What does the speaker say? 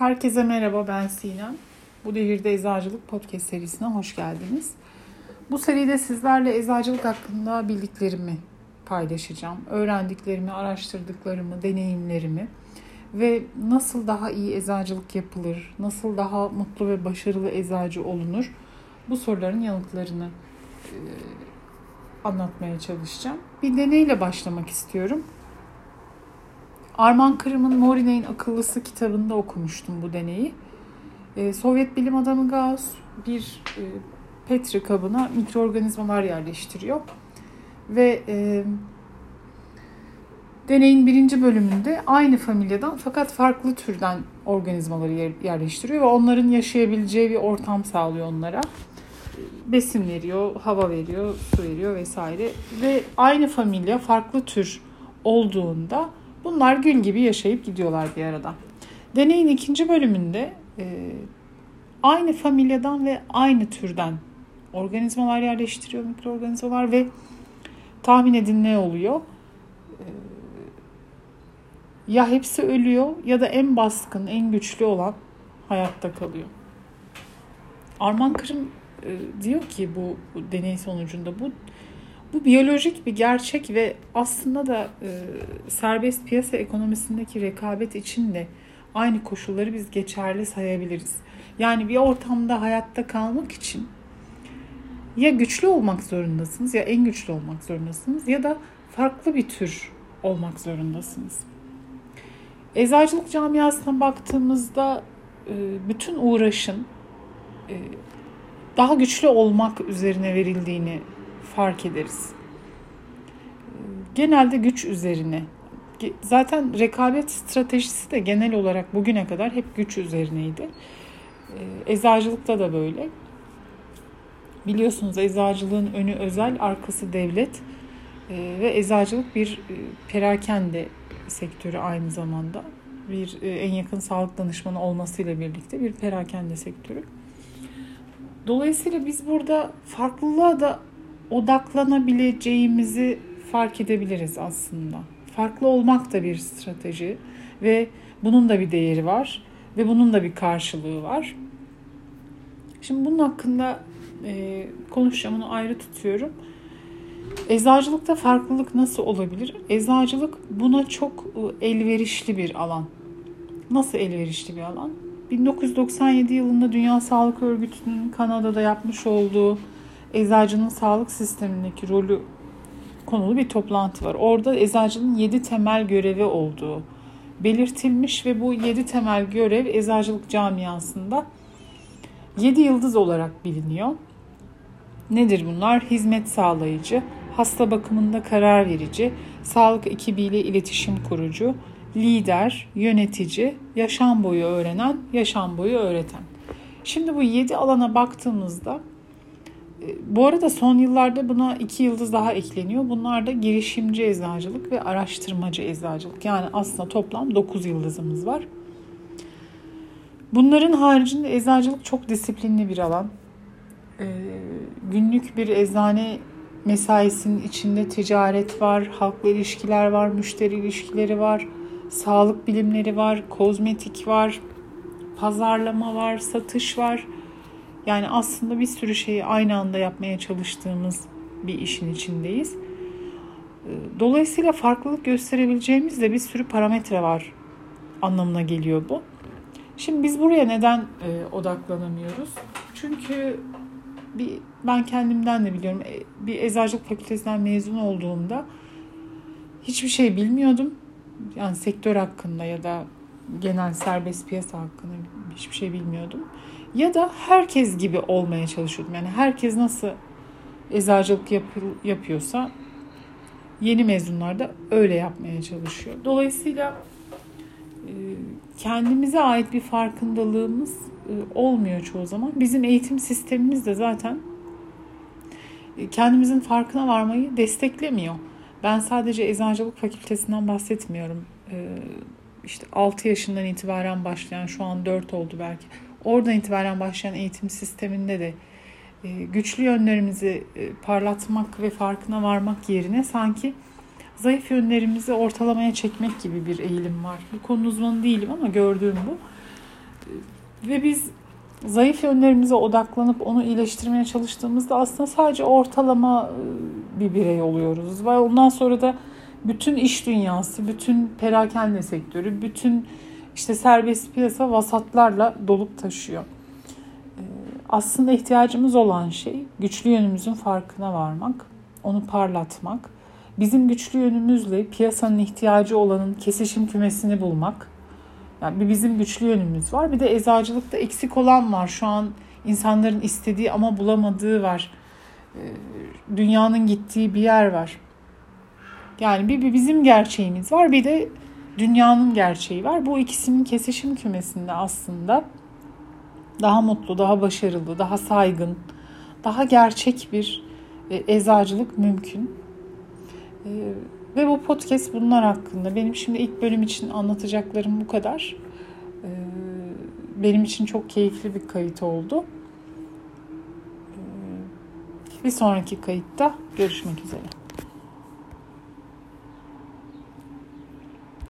Herkese merhaba ben Sinem. Bu Devirde Eczacılık Podcast serisine hoş geldiniz. Bu seride sizlerle eczacılık hakkında bildiklerimi paylaşacağım. Öğrendiklerimi, araştırdıklarımı, deneyimlerimi ve nasıl daha iyi eczacılık yapılır, nasıl daha mutlu ve başarılı eczacı olunur bu soruların yanıtlarını e, anlatmaya çalışacağım. Bir deneyle başlamak istiyorum. Arman Kırım'ın Morine'in Akıllısı kitabında okumuştum bu deneyi. Ee, Sovyet bilim adamı Gauss bir e, petri kabına mikroorganizmalar yerleştiriyor. Ve e, deneyin birinci bölümünde aynı familyadan fakat farklı türden organizmaları yerleştiriyor ve onların yaşayabileceği bir ortam sağlıyor onlara. Besin veriyor, hava veriyor, su veriyor vesaire. Ve aynı familya farklı tür olduğunda Bunlar gül gibi yaşayıp gidiyorlar bir arada. Deneyin ikinci bölümünde e, aynı familyadan ve aynı türden organizmalar yerleştiriyor mikroorganizmalar ve tahmin edin ne oluyor? E, ya hepsi ölüyor ya da en baskın, en güçlü olan hayatta kalıyor. Arman Kırım e, diyor ki bu, bu deney sonucunda bu bu biyolojik bir gerçek ve aslında da e, serbest piyasa ekonomisindeki rekabet için de aynı koşulları biz geçerli sayabiliriz. Yani bir ortamda hayatta kalmak için ya güçlü olmak zorundasınız ya en güçlü olmak zorundasınız ya da farklı bir tür olmak zorundasınız. Eczacılık camiasına baktığımızda e, bütün uğraşın e, daha güçlü olmak üzerine verildiğini fark ederiz. Genelde güç üzerine. Zaten rekabet stratejisi de genel olarak bugüne kadar hep güç üzerineydi. Ee, eczacılıkta da böyle. Biliyorsunuz eczacılığın önü özel, arkası devlet ee, ve eczacılık bir e, perakende sektörü aynı zamanda. Bir e, en yakın sağlık danışmanı olmasıyla birlikte bir perakende sektörü. Dolayısıyla biz burada farklılığa da odaklanabileceğimizi fark edebiliriz aslında. Farklı olmak da bir strateji ve bunun da bir değeri var ve bunun da bir karşılığı var. Şimdi bunun hakkında e, konuşacağım, onu ayrı tutuyorum. Eczacılıkta farklılık nasıl olabilir? Eczacılık buna çok e, elverişli bir alan. Nasıl elverişli bir alan? 1997 yılında Dünya Sağlık Örgütü'nün Kanada'da yapmış olduğu eczacının sağlık sistemindeki rolü konulu bir toplantı var. Orada eczacının 7 temel görevi olduğu belirtilmiş ve bu 7 temel görev eczacılık camiasında 7 yıldız olarak biliniyor. Nedir bunlar? Hizmet sağlayıcı, hasta bakımında karar verici, sağlık ekibiyle iletişim kurucu, lider, yönetici, yaşam boyu öğrenen, yaşam boyu öğreten. Şimdi bu 7 alana baktığımızda bu arada son yıllarda buna iki yıldız daha ekleniyor. Bunlar da girişimci eczacılık ve araştırmacı eczacılık. Yani aslında toplam 9 yıldızımız var. Bunların haricinde eczacılık çok disiplinli bir alan. Ee, günlük bir eczane mesaisinin içinde ticaret var, halkla ilişkiler var, müşteri ilişkileri var, sağlık bilimleri var, kozmetik var, pazarlama var, satış var. Yani aslında bir sürü şeyi aynı anda yapmaya çalıştığımız bir işin içindeyiz. Ee, dolayısıyla farklılık gösterebileceğimiz de bir sürü parametre var anlamına geliyor bu. Şimdi biz buraya neden e, odaklanamıyoruz? Çünkü bir ben kendimden de biliyorum. E, bir eczacılık fakültesinden mezun olduğumda hiçbir şey bilmiyordum. Yani sektör hakkında ya da genel serbest piyasa hakkında hiçbir şey bilmiyordum. Ya da herkes gibi olmaya çalışıyordum. Yani herkes nasıl eczacılık yap yapıyorsa yeni mezunlar da öyle yapmaya çalışıyor. Dolayısıyla e, kendimize ait bir farkındalığımız e, olmuyor çoğu zaman. Bizim eğitim sistemimiz de zaten e, kendimizin farkına varmayı desteklemiyor. Ben sadece eczacılık fakültesinden bahsetmiyorum. İşte 6 yaşından itibaren başlayan şu an 4 oldu belki oradan itibaren başlayan eğitim sisteminde de e, güçlü yönlerimizi e, parlatmak ve farkına varmak yerine sanki zayıf yönlerimizi ortalamaya çekmek gibi bir eğilim var. Bu konu uzmanı değilim ama gördüğüm bu. Ve biz zayıf yönlerimize odaklanıp onu iyileştirmeye çalıştığımızda aslında sadece ortalama e, bir birey oluyoruz. Ve ondan sonra da bütün iş dünyası, bütün perakende sektörü, bütün işte serbest piyasa vasatlarla dolup taşıyor. E, aslında ihtiyacımız olan şey güçlü yönümüzün farkına varmak, onu parlatmak, bizim güçlü yönümüzle piyasanın ihtiyacı olanın kesişim kümesini bulmak yani bir bizim güçlü yönümüz var. Bir de eczacılıkta eksik olan var. Şu an insanların istediği ama bulamadığı var. Ee, dünyanın gittiği bir yer var. Yani bir, bir bizim gerçeğimiz var. Bir de dünyanın gerçeği var. Bu ikisinin kesişim kümesinde aslında daha mutlu, daha başarılı, daha saygın, daha gerçek bir e, eczacılık mümkün. E, ve bu podcast bunlar hakkında. Benim şimdi ilk bölüm için anlatacaklarım bu kadar. Ee, benim için çok keyifli bir kayıt oldu. Bir sonraki kayıtta görüşmek üzere.